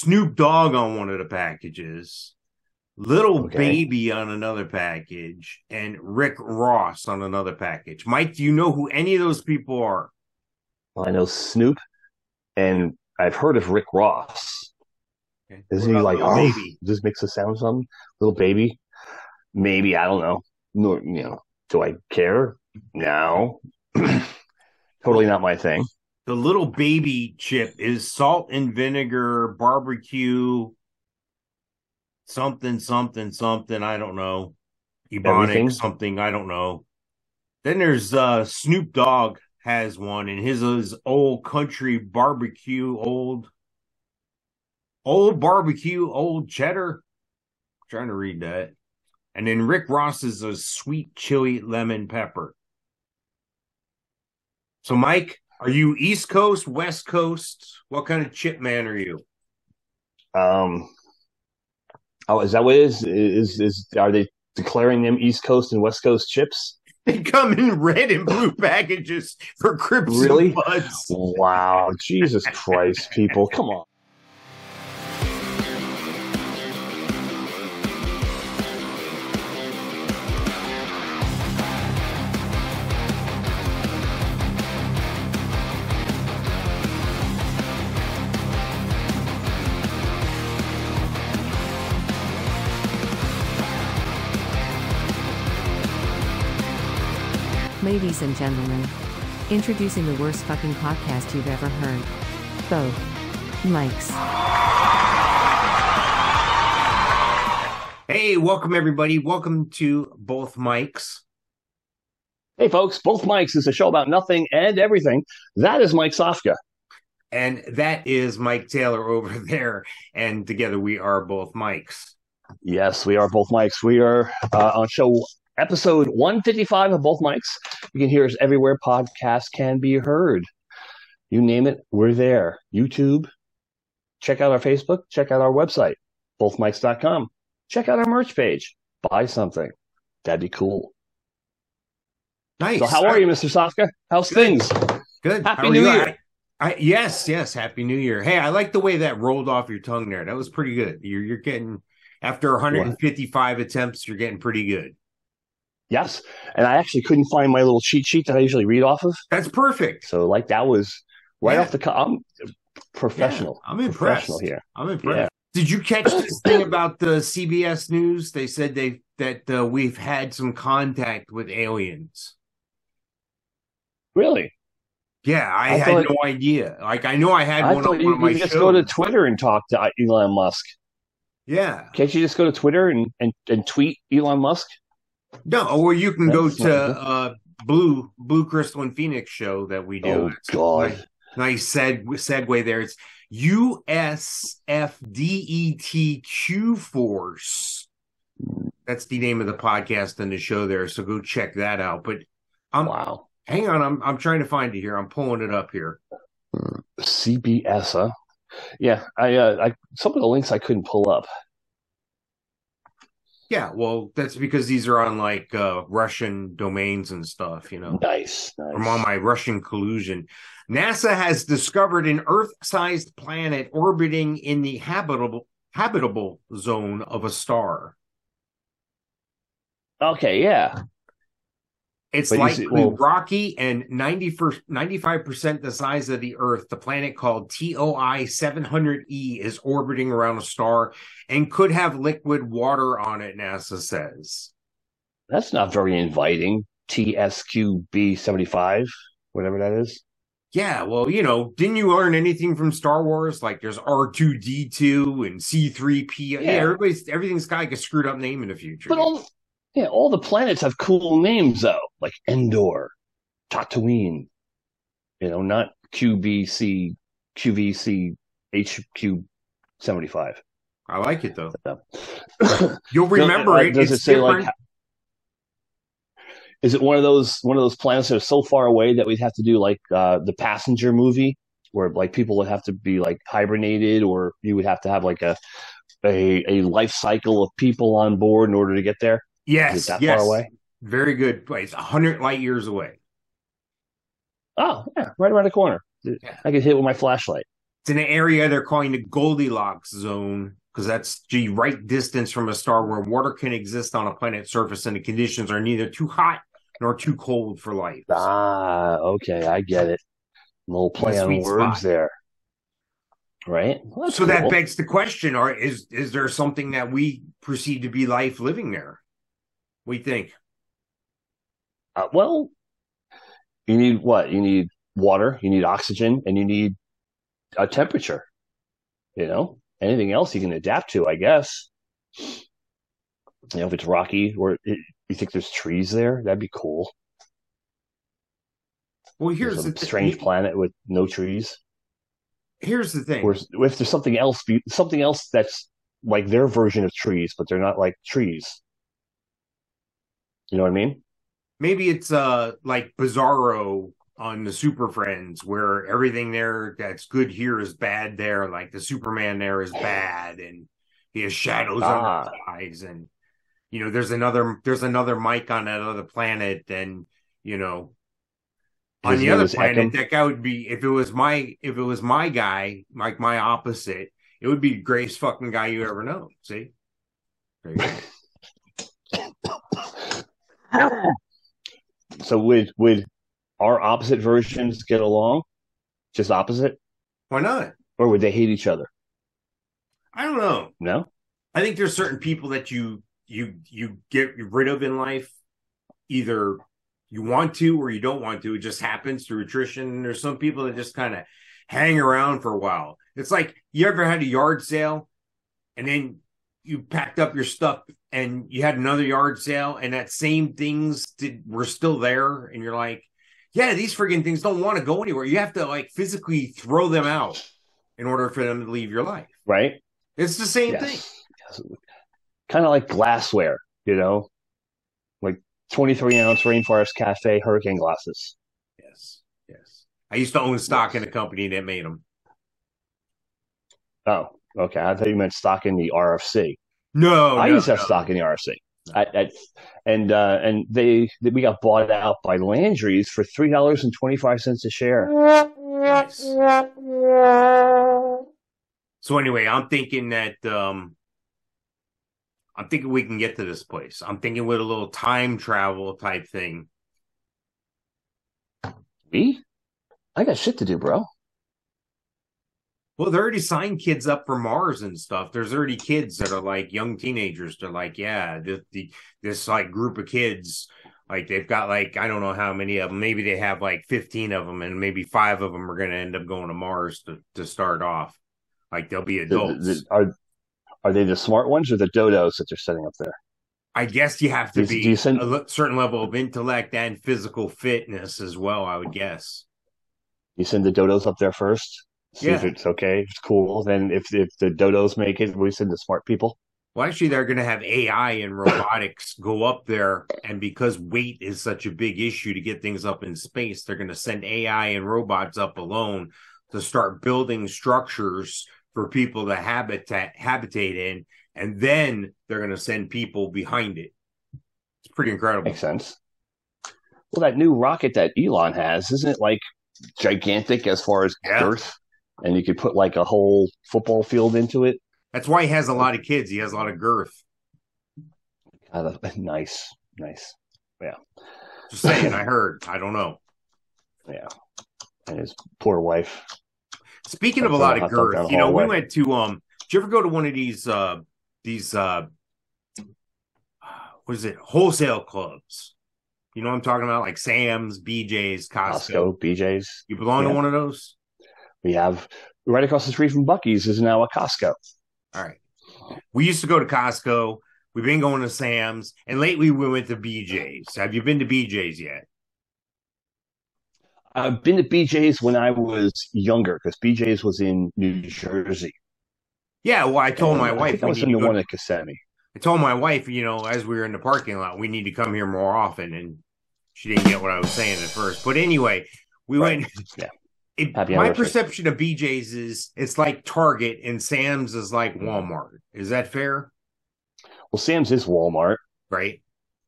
Snoop Dogg on one of the packages, Little Okay. Baby on another package, and Rick Ross on another package. Mike, do you know who any of those people are? Well, I know Snoop, and I've heard of Rick Ross. Okay. Isn't he like, oh, Baby? just makes a sound something? Little baby? Maybe, I don't know. No, you know, do I care? No. totally not my thing. The Little Baby chip is salt and vinegar barbecue, something, something, something. I don't know. Ebonic Everything? something. I don't know. Then there's uh Snoop Dogg has one, and his is old country barbecue, old, old barbecue, old cheddar. trying to read that. And then Rick Ross is a sweet chili lemon pepper. So, Mike, are you East Coast, West Coast? What kind of chip man are you? Um, oh, is that what it is? Is, is, are they declaring them East Coast and West Coast chips? They come in red and blue packages for Crips Really? Wow. Jesus Christ, people. Come on. Ladies and gentlemen, introducing the worst fucking podcast you've ever heard. Both Mikes. Hey, welcome everybody. Welcome to Both Mikes. Hey, folks, Both Mikes is a show about nothing and everything. That is Mike Sofka. And that is Mike Taylor over there. And together we are Both Mikes. Yes, we are Both Mikes. We are uh, on show episode 155 of Both Mikes. You can hear us everywhere podcasts can be heard. You name it, we're there. YouTube. Check out our Facebook. Check out our website, bothmikes.com. Check out our merch page. Buy something. That'd be cool. Nice. So, how are uh, you, Mr. Sofka? How's Good. things? Good. Happy New you? Year. I, I, yes, yes. Happy New Year. Hey, I like the way that rolled off your tongue there. That was pretty good. You're you're getting after 155 attempts, you're getting pretty good. Yes. And I actually couldn't find my little cheat sheet that I usually read off of. That's perfect. So, like, that was right Yeah. off the cuff. I'm professional. Yeah, I'm impressed. Professional here. I'm impressed. Yeah. Did you catch this thing about the CBS News? They said they that uh, we've had some contact with aliens. Really? Yeah, I, I had thought- no idea. Like I know I had I one on you one of my could just shows. go to Twitter and talk to Elon Musk. yeah. Can't you just go to Twitter and, and, and tweet Elon Musk? No, or you can go to uh Blue Blue Crystal and Phoenix show that we do. Oh, God. Nice, seg- segue there. It's USFDETQ Force. That's the name of the podcast and the show there. So go check that out. But um, Wow. hang on, I'm I'm trying to find it here. I'm pulling it up here. CBS, huh? Yeah, I, uh, I some of the links I couldn't pull up. Yeah, well, that's because these are on like uh Russian domains and stuff, you know. Nice, nice. I'm my Russian collusion. NASA has discovered an Earth-sized planet orbiting in the habitable habitable zone of a star. Okay, yeah. It's But likely see- well- rocky and 90 95% the size of the Earth. The planet called TOI 700E is orbiting around a star and could have liquid water on it, NASA says. That's not very inviting. TSQB seventy five, whatever that is. Yeah, well, you know, didn't you learn anything from Star Wars? Like there's R2D2 and C3P. Yeah, Yeah. everybody's everything's got like a screwed up name in the future. But all yeah, all the planets have cool names though, like Endor, Tatooine. You know, not QBC, QVC, HQ seventy five. I like it though. Does You'll remember uh, it. Does it's it say different. like? Is it one of those one of those planets that are so far away that we'd have to do like uh, the passenger movie, where like people would have to be like hibernated, or you would have to have like a a, a life cycle of people on board in order to get there? Yes, that yes. far away? Very good place. hundred light years away. Oh, yeah, right around the corner. Yeah. I could hit with my flashlight. It's an area they're calling the Goldilocks zone because that's the right distance from a star where water can exist on a planet's surface and the conditions are neither too hot nor too cold for life. Ah, okay, I get it. A little play on words spot. there. Right? Well, so that begs the question: Are is is there something that we perceive to be life living there? We think. Uh, well, you need what? You need water, you need oxygen, and you need a temperature. You know, anything else you can adapt to, I guess. You know, if it's rocky or it, you think there's trees there, that'd be cool. Well, here's a strange planet with no trees. Here's the thing. Or if there's something else, something else that's like their version of trees, but they're not like trees. You know what I mean? maybe it's uh like Bizarro on the Super Friends, where everything there that's good here is bad there. Like the Superman there is bad, and he has shadows Ah. under his eyes, and you know there's another there's another Mike on that other planet, and you know on the other planet Ekam. that guy would be if it was my if it was my guy like my opposite it would be the greatest fucking guy you ever know see there you go. So would would our opposite versions get along? Just opposite, why not or would they hate each other? i don't know No. I think there's certain people that you you you get rid of in life, either you want to or you don't want to. It just happens through attrition. And there's some people that just kind of hang around for a while. It's like you ever had a yard sale and then you packed up your stuff and you had another yard sale and that same things did were still there and you're like, yeah, these friggin' things don't want to go anywhere. You have to like physically throw them out in order for them to leave your life. Right? It's the same thing. Yes. yes. Kind of like glassware, you know, like 23 ounce Rainforest Cafe hurricane glasses. Yes, yes. I used to own stock in a company that made them. Oh, okay. I thought you meant stock in the RFC. No, I no, used to have no. stock in the RFC. I, I, and uh, and they we got bought out by Landry's for three dollars and twenty five cents a share. Nice. So anyway, I'm thinking that um I'm thinking we can get to this place. I'm thinking with a little time travel type thing. Me? I got shit to do, bro. Well, they're already signed kids up for Mars and stuff. There's already kids that are like young teenagers. They're like, yeah, the, the this like group of kids, like they've got like I don't know how many of them. Maybe they have like 15 of them, and maybe five of them are going to end up going to Mars to to start off. Like they'll be adults. the- are are they the smart ones or the dodos that they're setting up there? I guess you have to Do be do send- a certain level of intellect and physical fitness as well. I would guess. You send the dodos up there first, see if Yeah. it's okay, if it's cool. Then if if the dodos make it, we send the smart people. Well, actually, they're going to have AI and robotics go up there, and because weight is such a big issue to get things up in space, they're going to send AI and robots up alone to start building structures for people to habitat habitate in, and then they're going to send people behind it. It's pretty incredible. Makes sense. Well, that new rocket that Elon has, isn't it like gigantic as far as Yeah. girth? And you could put like a whole football field into it. That's why he has a lot of kids. He has a lot of girth. Uh, nice, nice. Yeah. Just saying, I heard. I don't know. Yeah. And his poor wife. Speaking of a lot of girth, you know, we went to um. Did you ever go to one of these uh these uh what is it wholesale clubs? You know what I'm talking about, like Sam's, BJ's, Costco. Costco, BJ's. You belong to one of those? We have right across the street from Bucky's is now a Costco. All right. We used to go to Costco. We've been going to Sam's, and lately we went to BJ's. Have you been to BJ's yet? I've been to BJ's when I was younger because BJ's was in New Jersey. Yeah. Well, I told And my I wife I was in to the one at Kissimmee. I told my wife, you know, as we were in the parking lot, we need to come here more often, and she didn't get what I was saying at first. But anyway, we Right. went. Yeah. It, my perception of BJ's is it's like Target and Sam's is like Mm-hmm. Walmart. Is that fair? Well, Sam's is Walmart. Right.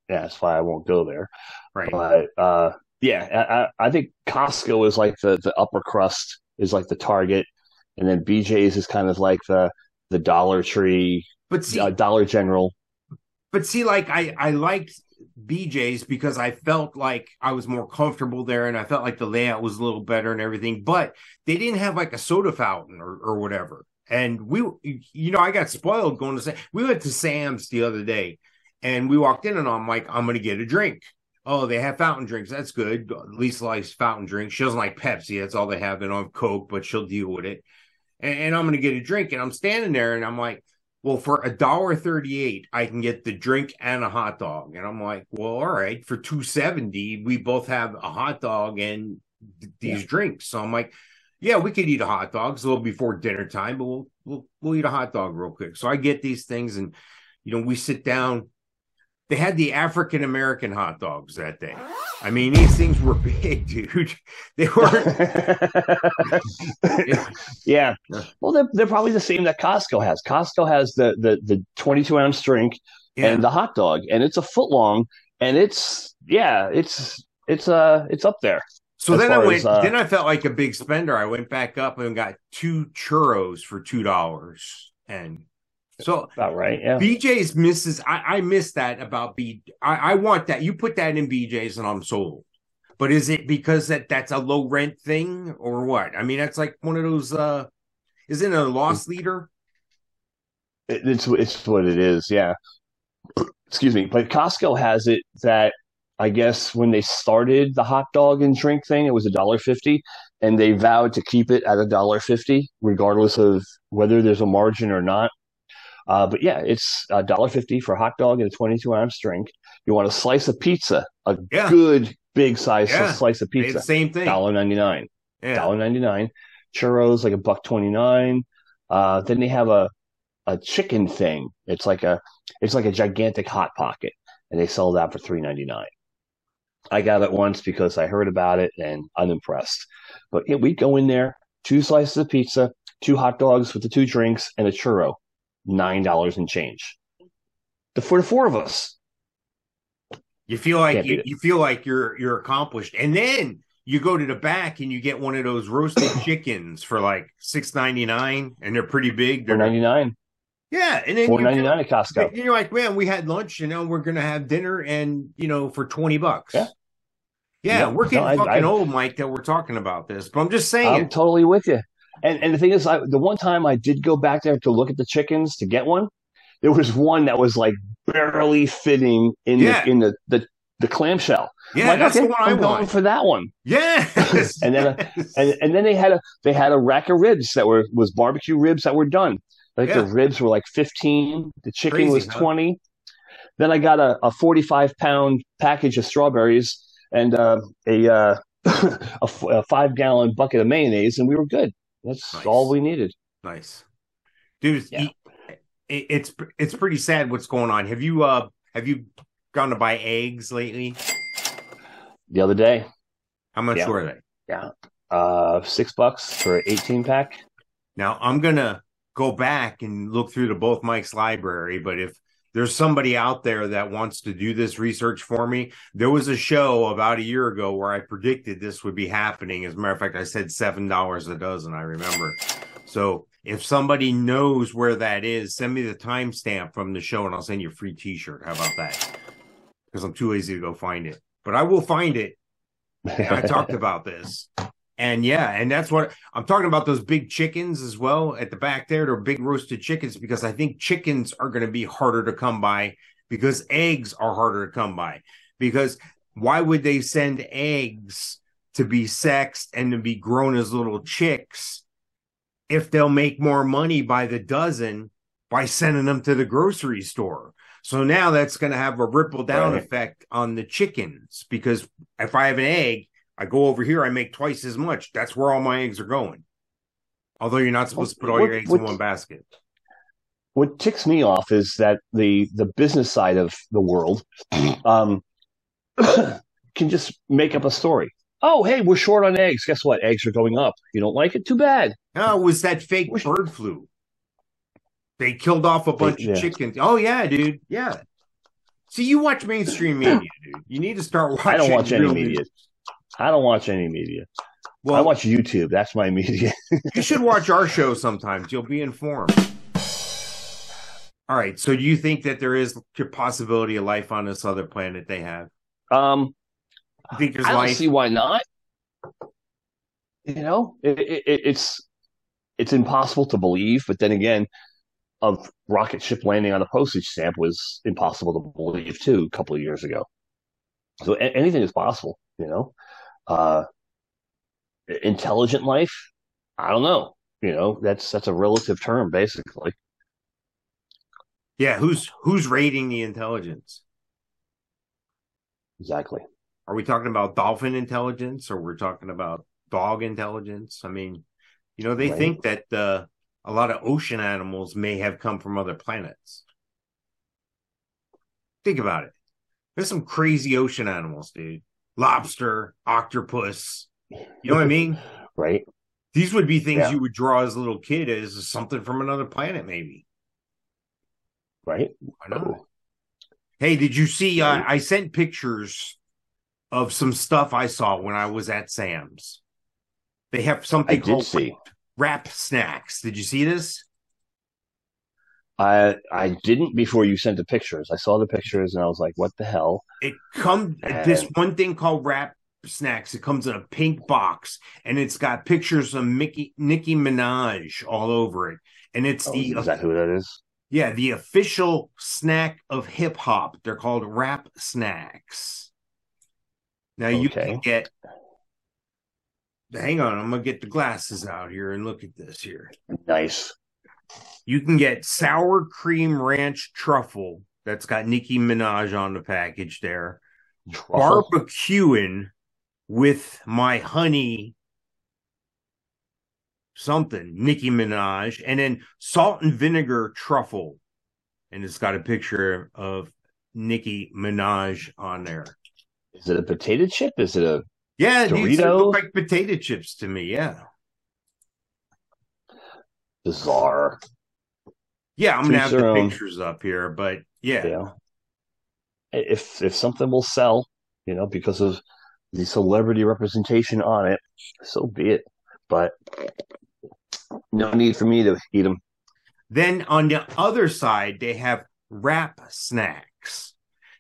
Yeah, that's why I won't go there. Right. But uh, yeah, I, I I think Costco is like the, the upper crust is like the Target, and then BJ's is kind of like the the Dollar Tree, But see, uh, Dollar General. but see, like I I liked BJ's because I felt like I was more comfortable there, and I felt like the layout was a little better and everything. But they didn't have like a soda fountain or or whatever. And we, you know, I got spoiled going to say we went to Sam's the other day, and we walked in, and I'm like, I'm gonna get a drink. Oh, they have fountain drinks. That's good. Lisa likes fountain drinks. She doesn't like Pepsi. That's all they have. They don't have Coke, but she'll deal with it. And, and I'm going to get a drink. And I'm standing there and I'm like, well, for a dollar thirty-eight, I can get the drink and a hot dog. And I'm like, well, all right, for two seventy, we both have a hot dog and th- these Yeah. drinks. So I'm like, yeah, we could eat a hot dog. It's a little before dinner time, but we'll we'll we'll eat a hot dog real quick. So I get these things, and you know, we sit down. They had the African American hot dogs that day. I mean, these things were big, dude. They weren't. yeah. Yeah. Well, they're, they're probably the same that Costco has. Costco has the the the 22 ounce drink Yeah. and the hot dog, and it's a foot long, and it's yeah, it's it's uh it's up there. So then I went. as, uh, then I felt like a big spender. I went back up and got two churros for two dollars, and so About right, yeah. BJ's misses. I, I miss that about B. I, I want that. You put that in BJ's, and I'm sold. But is it because that that's a low rent thing or what? I mean, that's like one of those. uh Isn't it a loss leader? It- it's it's what it is, yeah. Excuse me, but Costco has it that I guess when they started the hot dog and drink thing, it was a dollar fifty, and they vowed to keep it at a dollar fifty, regardless of whether there's a margin or not. Uh, but yeah, it's a dollar fifty for a hot dog and a twenty-two ounce drink. You want a slice of pizza, a Yeah. good big size Yeah. slice of pizza, same thing. dollar ninety nine. Yeah. dollar ninety nine. Churros like a buck twenty nine. Uh, then they have a a chicken thing. It's like a it's like a gigantic hot pocket, and they sell that for three ninety nine. I got it once because I heard about it and I'm impressed. But yeah, we go in there, two slices of pizza, two hot dogs with the two drinks, and a churro, nine dollars and change. The for the four of us. You feel like you, you feel like you're you're accomplished, and then you go to the back and you get one of those roasted chickens for like six ninety nine, and they're pretty big. They're ninety nine. yeah, and then Four ninety nine at Costco. you're like, man, we had lunch, and now we're gonna have dinner, and you know, for twenty bucks. Yeah. yeah, we're getting no, I- fucking I- old, Mike. That we're talking about this, but I'm just saying, I'm totally with you. And and the thing is, I, the one time I did go back there to look at the chickens to get one, there was one that was like barely fitting in Yeah. the in the the, the clamshell. Yeah, like, that's okay, the one I I'm going for that one. Yes, And then, uh, Yes. And and then they had a they had a rack of ribs that were was barbecue ribs that were done. Like Yeah. the ribs were like 15, the chicken Crazy, was huh? 20. Then I got a, a 45 pound package of strawberries and uh, a uh, a, f- a five gallon bucket of mayonnaise, and we were good. That's Nice. all we needed. nice, dude. Yeah. it- it's it's pretty sad what's going on. Have you uh have you gone to buy eggs lately? The other day, How much Yeah. were they? Yeah, uh, six bucks for an 18 pack. Now I'm gonna go back and look through the both Mike's library, but if there's somebody out there that wants to do this research for me, there was a show about a year ago where I predicted this would be happening. As a matter of fact, I said seven dollars a dozen. I remember. So if somebody knows where that is, send me the timestamp from the show, and I'll send you a free T-shirt. How about that? Because I'm too lazy to go find it, but I will find it. I talked about this. And yeah, and that's what I'm talking about those big chickens as well at the back there. They're big roasted chickens because I think chickens are going to be harder to come by because eggs are harder to come by. Because why would they send eggs to be sexed and to be grown as little chicks if they'll make more money by the dozen by sending them to the grocery store? So now that's going to have a ripple down Right. effect on the chickens because if I have an egg, I go over here, I make twice as much. That's where all my eggs are going. Although you're not supposed to put all What- your eggs in one basket. what ticks me off is that the the business side of the world um, can just make up a story. Oh, hey, we're short on eggs. Guess what? Eggs are going up. You don't like it? Too bad. No, it was that fake Which- bird flu. They killed off a bunch yeah. of chickens. Oh yeah, dude. Yeah. See, you watch mainstream media, dude. You need to start watching. I don't watch any media. news. I don't watch any media. Well, I watch YouTube. That's my media. you should watch our show sometimes. You'll be informed. All right. So, do you think that there is a possibility of life on this other planet they have? um, You think there's I don't life? see why not. You know, it, it, it- it's it's impossible to believe, but then again, a rocket ship landing on a postage stamp was impossible to believe too a couple of years ago. So anything is possible, you know. Uh, intelligent life, I don't know. You know, that's that's a relative term, basically. yeah. Who's who's rating the intelligence? Exactly. Are we talking about dolphin intelligence or we're talking about dog intelligence? I mean, you know, they Right. think that uh, a lot of ocean animals may have come from other planets. Think about it. There's some crazy ocean animals, dude. Lobster, octopus. You know what I mean? Right. These would be things Yeah. you would draw as a little kid as something from another planet, maybe. Right. Why not? Hey, did you see? Uh, I sent pictures of some stuff I saw when I was at Sam's. They have something did called Rap Snacks. Did you see this? I I didn't before you sent the pictures. I saw the pictures and I was like, "What the hell?" It come this one thing called Rap Snacks. It comes in a pink box and it's got pictures of Mickey Nicki Minaj all over it. And it's Oh, the is that who that is? yeah the official snack of hip hop. They're called Rap Snacks. Now you Okay. can get. Hang on, I'm gonna get the glasses out here and look at this here. Nice. You can get sour cream ranch truffle that's got Nicki Minaj on the package there. Truffle. Barbecuing with my honey something, Nicki Minaj, and then salt and vinegar truffle. And it's got a picture of Nicki Minaj on there. Is it a potato chip? Is it a Yeah, Dorito? like potato chips to me. Yeah. bizarre? Yeah, I'm gonna have the own. pictures up here, but yeah. Yeah. If if something will sell, you know, because of the celebrity representation on it, so be it. But no need for me to eat them. Then on the other side, they have Rap Snacks.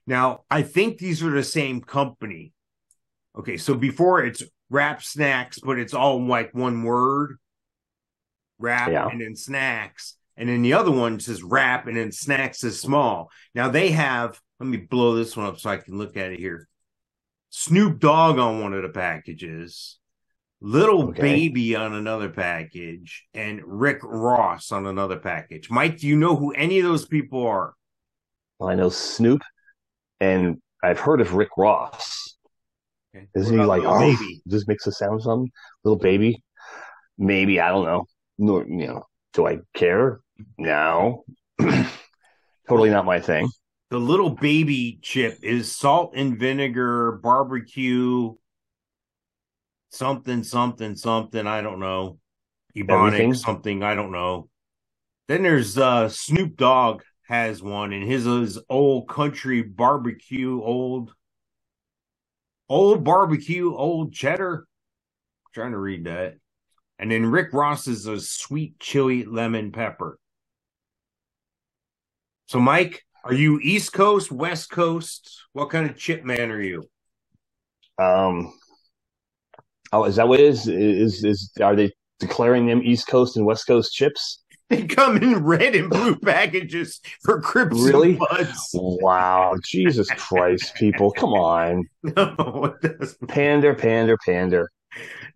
Now, I think these are the same company. Okay, so before it's Rap Snacks, but it's all like one word wrap Yeah. and then snacks. And then the other one says wrap and then snacks is small. Now they have, let me blow this one up so I can look at it here. Snoop Dogg on one of the packages, Little Okay. Baby on another package, and Rick Ross on another package. Mike, do you know who any of those people are? Well, I know Snoop, and I've heard of Rick Ross. Okay. Isn't he like, oh, Baby? just makes a sound something? Little baby? Maybe, I don't know. No, you know, do I care? No. totally not my thing. The little baby chip is salt and vinegar barbecue, something, something, something. I don't know. Ebonic Everything? something. I don't know. Then there's uh Snoop Dogg has one, and his is old country barbecue, old, old barbecue, old cheddar. trying to read that. And then Rick Ross is a sweet chili lemon pepper. So, Mike, are you East Coast, West Coast? What kind of chip man are you? Um, oh, is that what it is? Is is are they declaring them East Coast and West Coast chips? They come in red and blue packages for Crips Really? Wow, Jesus Christ, people, come on, No, pander, pander, pander.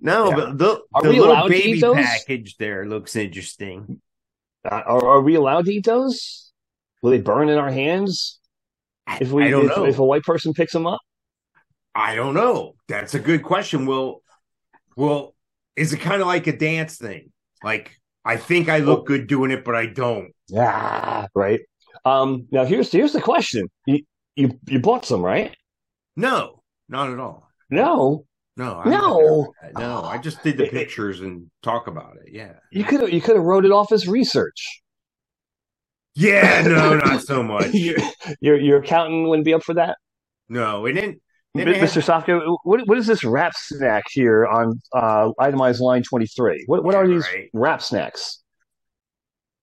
No, Yeah. but the, the little allowed to eat baby package there looks interesting. Uh, are, are we allowed to eat those? Will they burn in our hands if we if, if a white person picks them up? I don't know. That's a good question. Well, well, is it kind of like a dance thing? Like I think I look good doing it, but I don't. Yeah, right. Um, now here's here's the question: you you you bought some, right? No, not at all. No, No, I No. no. I just did the pictures and talk about it. Yeah, you could you could have wrote it off as research. Yeah. No, not so much. your, your your accountant wouldn't be up for that. No, and then Then they had- Mr. Sofka, what, what is this Rap Snack here on uh, itemized line 23? What, what are these right. Rap Snacks?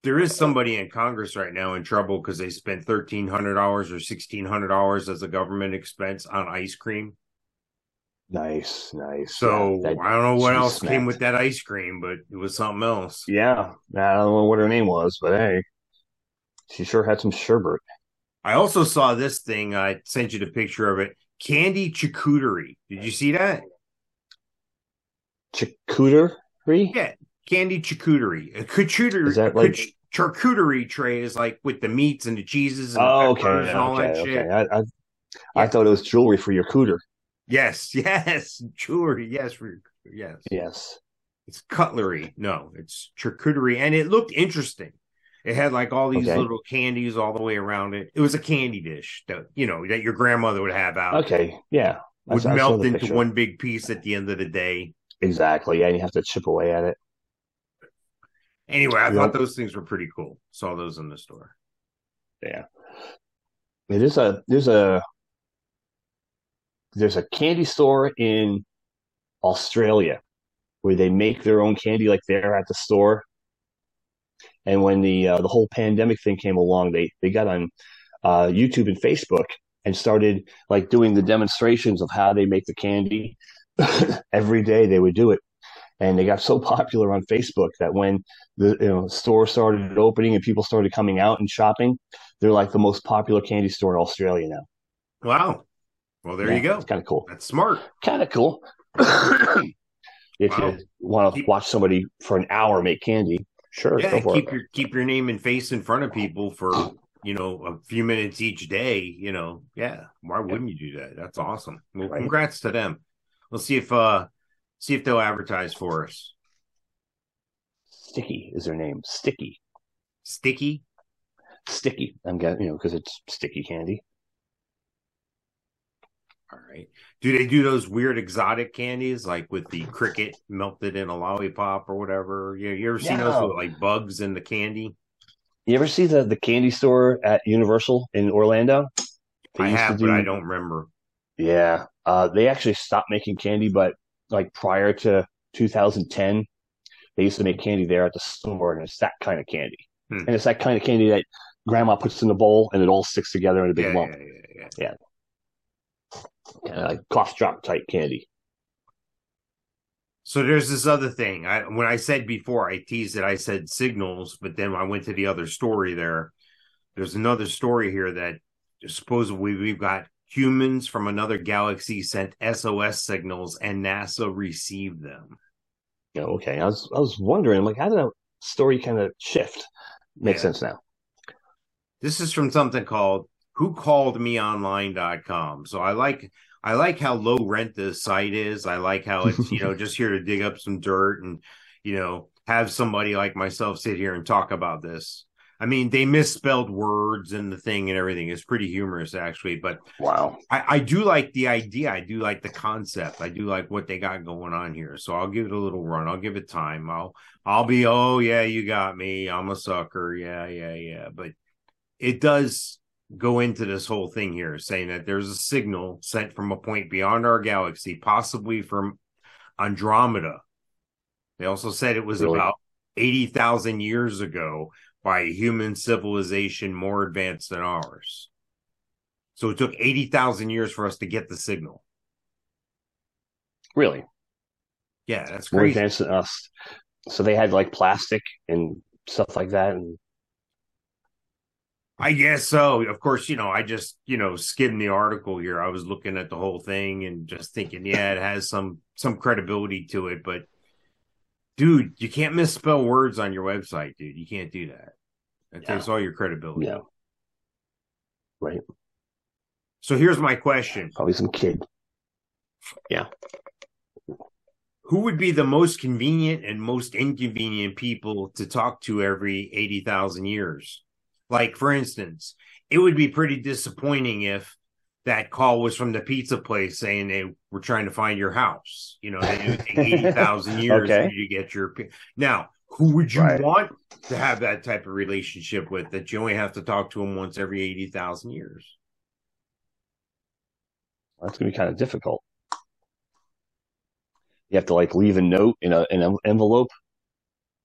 there is somebody in Congress right now in trouble because they spent thirteen hundred dollars or sixteen hundred dollars as a government expense on ice cream. Nice, nice. So Yeah, that- I don't know what else came with that ice cream, but it was something else. yeah, I don't know what her name was, but hey, she sure had some sherbet. I also saw this thing. I sent you the picture of it. Candy charcuterie. Did you see that? Charcuterie? Yeah, candy charcuterie. A charcuterie, Is that like- charcuterie tray is like with the meats and the cheeses and Oh, the okay, and all okay, that okay. shit. I, I, I thought it was jewelry for your cooter. Yes, yes, jewelry. Yes, for, yes. Yes. It's cutlery. No, it's charcuterie, and it looked interesting. It had like all these Okay. little candies all the way around it. It was a candy dish that you know that your grandmother would have out. Okay. Yeah. I Would I melt into picture. one big piece at the end of the day. Exactly. Yeah, and you have to chip away at it. Anyway, I thought those things were pretty cool. Saw those in the store. Yeah. there's a there's a there's a candy store in Australia where they make their own candy like they're at the store. And when the uh, the whole pandemic thing came along, they they got on uh, YouTube and Facebook and started like doing the demonstrations of how they make the candy. Every day they would do it, and they got so popular on Facebook that when the you know store started opening and people started coming out and shopping, they're like the most popular candy store in Australia now. Wow. Well, there Yeah, you go. It's kind of cool. That's smart. Kind of cool. if Wow. you want to watch somebody for an hour make candy, sure, Yeah, go for keep it. your keep your name and face in front of people for you know a few minutes each day. You know, yeah. Why wouldn't you do that? That's awesome. Well, Right. congrats to them. We'll see if uh see if they'll advertise for us. Sticky is their name. Sticky, Sticky. sticky. I'm getting you know because it's sticky candy. All right. Do they do those weird exotic candies like with the cricket melted in a lollipop or whatever? You, you ever seen those with like bugs in the candy? You ever see the the candy store at Universal in Orlando? They I have, do- but I don't remember. Yeah, uh, they actually stopped making candy, but like prior to 2010, they used to make candy there at the store, and it's that kind of candy. Hmm. And it's that kind of candy that grandma puts in a bowl and it all sticks together in a big Yeah, lump, yeah, yeah, yeah. Of like cough drop type candy. So there's this other thing. I when I said before, I teased it. I said signals, but then I went to the other story there. There's another story here that supposedly we've got humans from another galaxy sent SOS signals and NASA received them. You okay, I was I was wondering, like, how did that story kind of shift? Makes Yeah. sense now. This is from something called whocalledmeonline.com. So I like I like how low rent this site is. I like how it's, you know, just here to dig up some dirt and, you know, have somebody like myself sit here and talk about this. I mean, they misspelled words and the thing and everything. It's pretty humorous actually, but Wow. I, I do like the idea. I do like the concept. I do like what they got going on here. So I'll give it a little run. I'll give it time. I'll I'll be, oh yeah, you got me. I'm a sucker. Yeah, yeah, yeah. But it does go into this whole thing here, saying that there's a signal sent from a point beyond our galaxy, possibly from Andromeda. They also said it was Really? about 80,000 years ago by a human civilization more advanced than ours. So it took 80,000 years for us to get the signal. Really? Yeah, that's great. More crazy. advanced than us. So they had like plastic and stuff like that, and I guess so. Of course, you know, I just, you know, skimmed the article here. I was looking at the whole thing and just thinking, yeah, it has some some credibility to it, but dude, you can't misspell words on your website, dude. You can't do that. That Yeah. takes all your credibility. yeah, right. So here's my question. Probably some kid. Yeah. Who would be the most convenient and most inconvenient people to talk to every 80,000 years? Like, for instance, it would be pretty disappointing if that call was from the pizza place saying they were trying to find your house. You know, they would take 80,000 years Okay. for you to get your. Now, who would you Right. want to have that type of relationship with that you only have to talk to them once every 80,000 years? That's gonna be kind of difficult. You have to like leave a note in a in an envelope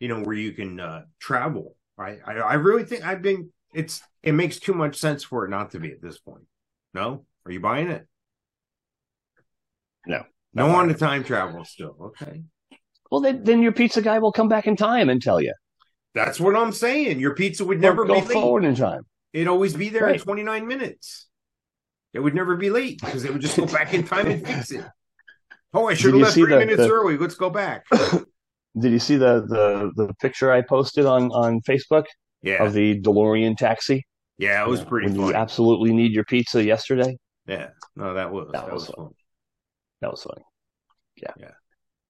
you know, where you can uh, travel. Right. I, I really think I've been, it's, it makes too much sense for it not to be at this point. No? Are you buying it? No. No on the time travel still. Okay. Well, then, then your pizza guy will come back in time and tell you. That's what I'm saying. Your pizza would never go be late. forward in time. It'd always be there in 29 minutes. It would never be late because it would just go back in time and fix it. Oh, I should have left three the- minutes the- early. Let's go back. Did you see the the the picture I posted on on Facebook Yeah, of the DeLorean taxi? yeah, it was pretty you absolutely need your pizza yesterday. yeah, no, that was That that, was was. That was funny. Yeah. Yeah.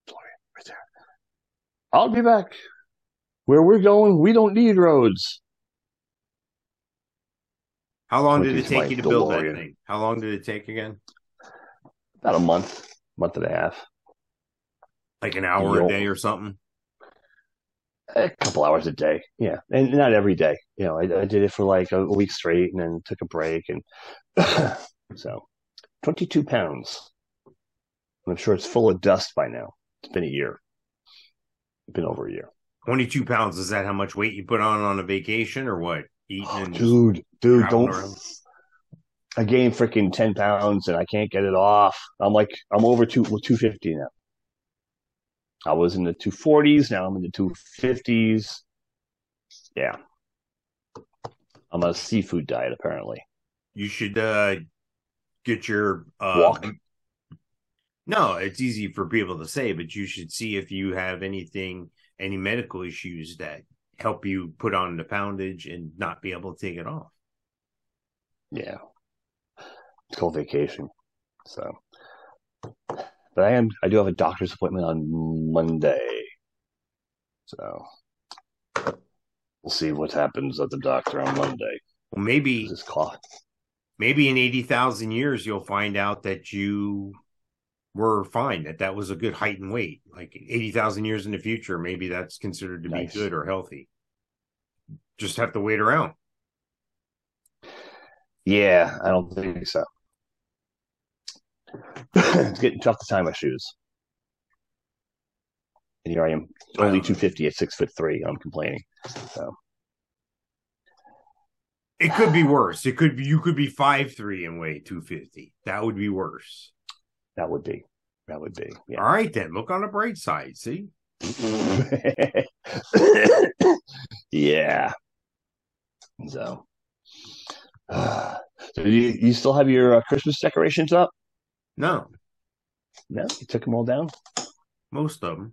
DeLorean, right there. I'll be back. Where we're going, we don't need roads. How long did it take you to build that thing? How long did it take again? About a month, month and a half, Like an hour Yo. a day or something? a couple hours a day. Yeah, and not every day. You know, I, I did it for like a week straight, and then took a break, and so twenty-two pounds. I'm sure it's full of dust by now. It's been a year. It's been over a year. 22 pounds. Is that how much weight you put on on a vacation or what? Eating oh, and just- dude, dude, don't. around. I gained freaking ten pounds and I can't get it off. I'm like, I'm over two two fifty now. I was in the two forties. Now I'm in the two fifties. Yeah, I'm on a seafood diet apparently. you should uh get your uh Walk. no it's easy for people to say but you should see if you have anything any medical issues that help you put on the poundage and not be able to take it off Yeah, it's called vacation. So, but I am. I do have a doctor's appointment on Monday. So we'll see what happens at the doctor on Monday. well maybe This is cough. maybe in 80,000 years you'll find out that you were fine that that was a good height and weight like 80,000 years in the future maybe that's considered to Nice. be good or healthy just have to wait around Yeah, I don't think so. It's getting tough to tie my shoes. And here I am, only 250 at six foot three. I'm complaining. So, It could be worse. It could be you could be five three and weigh two fifty. That would be worse. that would be, that would be, All right, then look on the bright side. See, yeah. yeah. So, so you, you still have your uh, Christmas decorations up? No, No, you took them all down? most of them.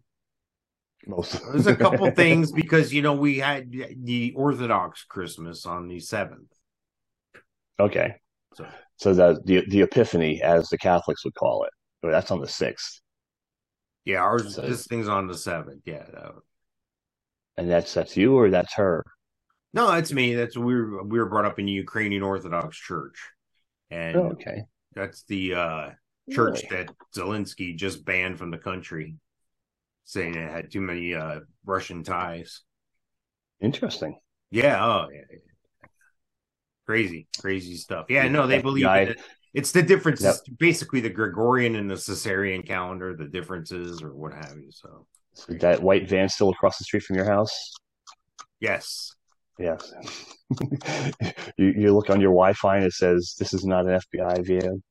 Most. There's a couple things because you know we had the Orthodox Christmas on the seventh. Okay. So So the, the the Epiphany, as the Catholics would call it, or that's on the sixth, yeah, ours So- this thing's on the seventh. Yeah, that- and that's that's you or that's her. no, that's me. That's we were we were brought up in the Ukrainian Orthodox Church, and Oh, okay. that's the uh church Really? that Zelensky just banned from the country, saying it had too many uh Russian ties. Interesting. Yeah. Oh, yeah. Crazy, crazy stuff. Yeah. No, they believe it. It's the difference. Yep. Basically, the Gregorian and the Caesarean calendar, the differences or what have you. So, Is that white van still across the street from your house? yes. Yes. you you look on your Wi-Fi and it says this is not an FBI van.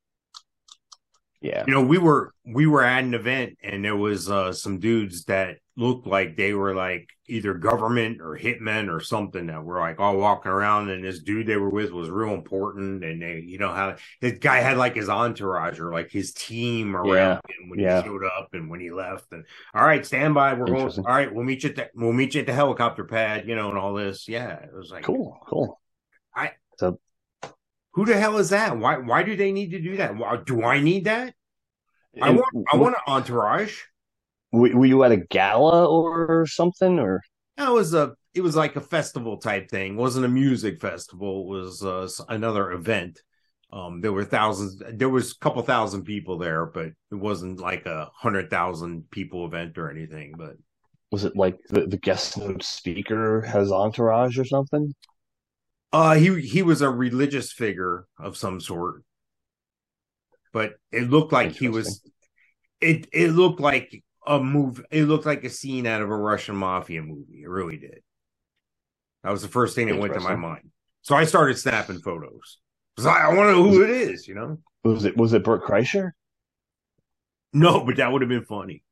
Yeah. You know, we were we were at an event and there was uh some dudes that looked like they were like either government or hitmen or something that were like all walking around and this dude they were with was real important and they you know how this guy had like his entourage or like his team around Yeah. him when Yeah. he showed up and when he left and all right stand by we're going all right we'll meet you at the we'll meet you at the helicopter pad you know and all this yeah it was like Cool. Cool. Who the hell is that why why do they need to do that do I need that I want I want an entourage. Were, were you at a gala or something? Or That was a it was like a festival type thing. It wasn't a music festival. It was uh, another event. Um, there were thousands. There was a couple thousand people there, but it wasn't like a hundred thousand people event or anything. But was it like the, the guest speaker has entourage or something? Uh, he he was a religious figure of some sort. But it looked like he was. It it looked like a move. It looked like a scene out of a Russian mafia movie. It really did. That was the first thing that went to my mind. So I started snapping photos. 'Cause I, I want to know who it is, you know? Was it was it Bert Kreischer? No, but that would have been funny.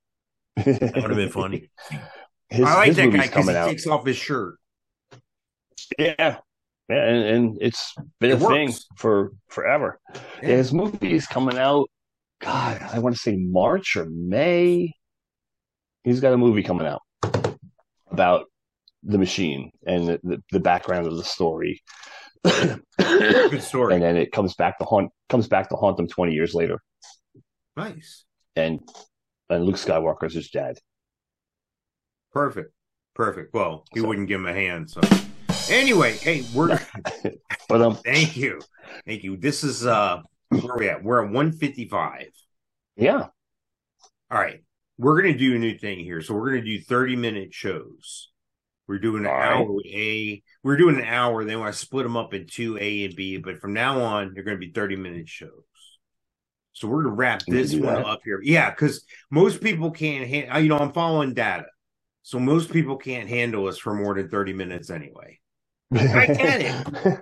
That would have been funny. His, I like that guy because he out. takes off his shirt. Yeah, yeah, and, and it's been It a thing for forever. Yeah. His movie's coming out. God, I want to say March or May. He's got a movie coming out about the machine and the, the, the background of the story. and Good story. And then it comes back to haunt comes back to haunt them 20 years later. nice. And and Luke Skywalker's his dad. Perfect. Perfect. Well, he So- wouldn't give him a hand. So, anyway, hey, we're But um thank you, thank you. This is uh, where are we at? We're at one fifty five. yeah, All right, we're gonna do a new thing here. So we're gonna do thirty minute shows. We're doing an All right. hour with A. We're doing an hour. Then I split them up into A and B. But from now on, they're going to be thirty minute shows. So we're going to wrap this one that. up here. Yeah, because most people can't. Han- you know, I'm following data, so most people can't handle us for more than thirty minutes anyway. I get it.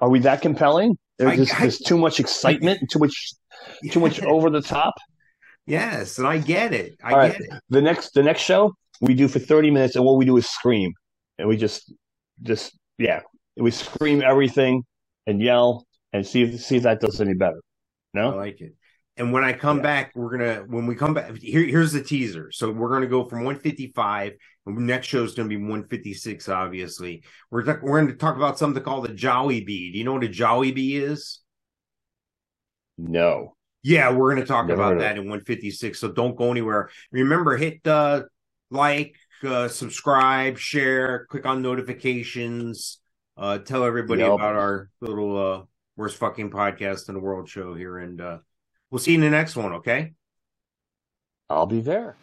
Are we that compelling? There's, I- just, I- too much excitement, too much too much over the top. yes, and I get it. I All right. get it. The next the next show we do for 30 minutes, and what we do is scream, and we just just yeah, we scream everything and yell and see if see if that does any better. No, I like it. And when I come Yeah. back, we're gonna when we come back here. Here's the teaser. So we're gonna go from 155. Next show is gonna be 156. Obviously, we're talk- we're gonna talk about something called the Jowie Bee. Do you know what a Jowie Bee is? no. Yeah, we're gonna talk Never about that in 156. So don't go anywhere. Remember, hit uh, like, uh, subscribe, share, click on notifications. Uh, tell everybody Yep. about our little uh, worst fucking podcast in the world show here, and uh, we'll see you in the next one. Okay. I'll be there.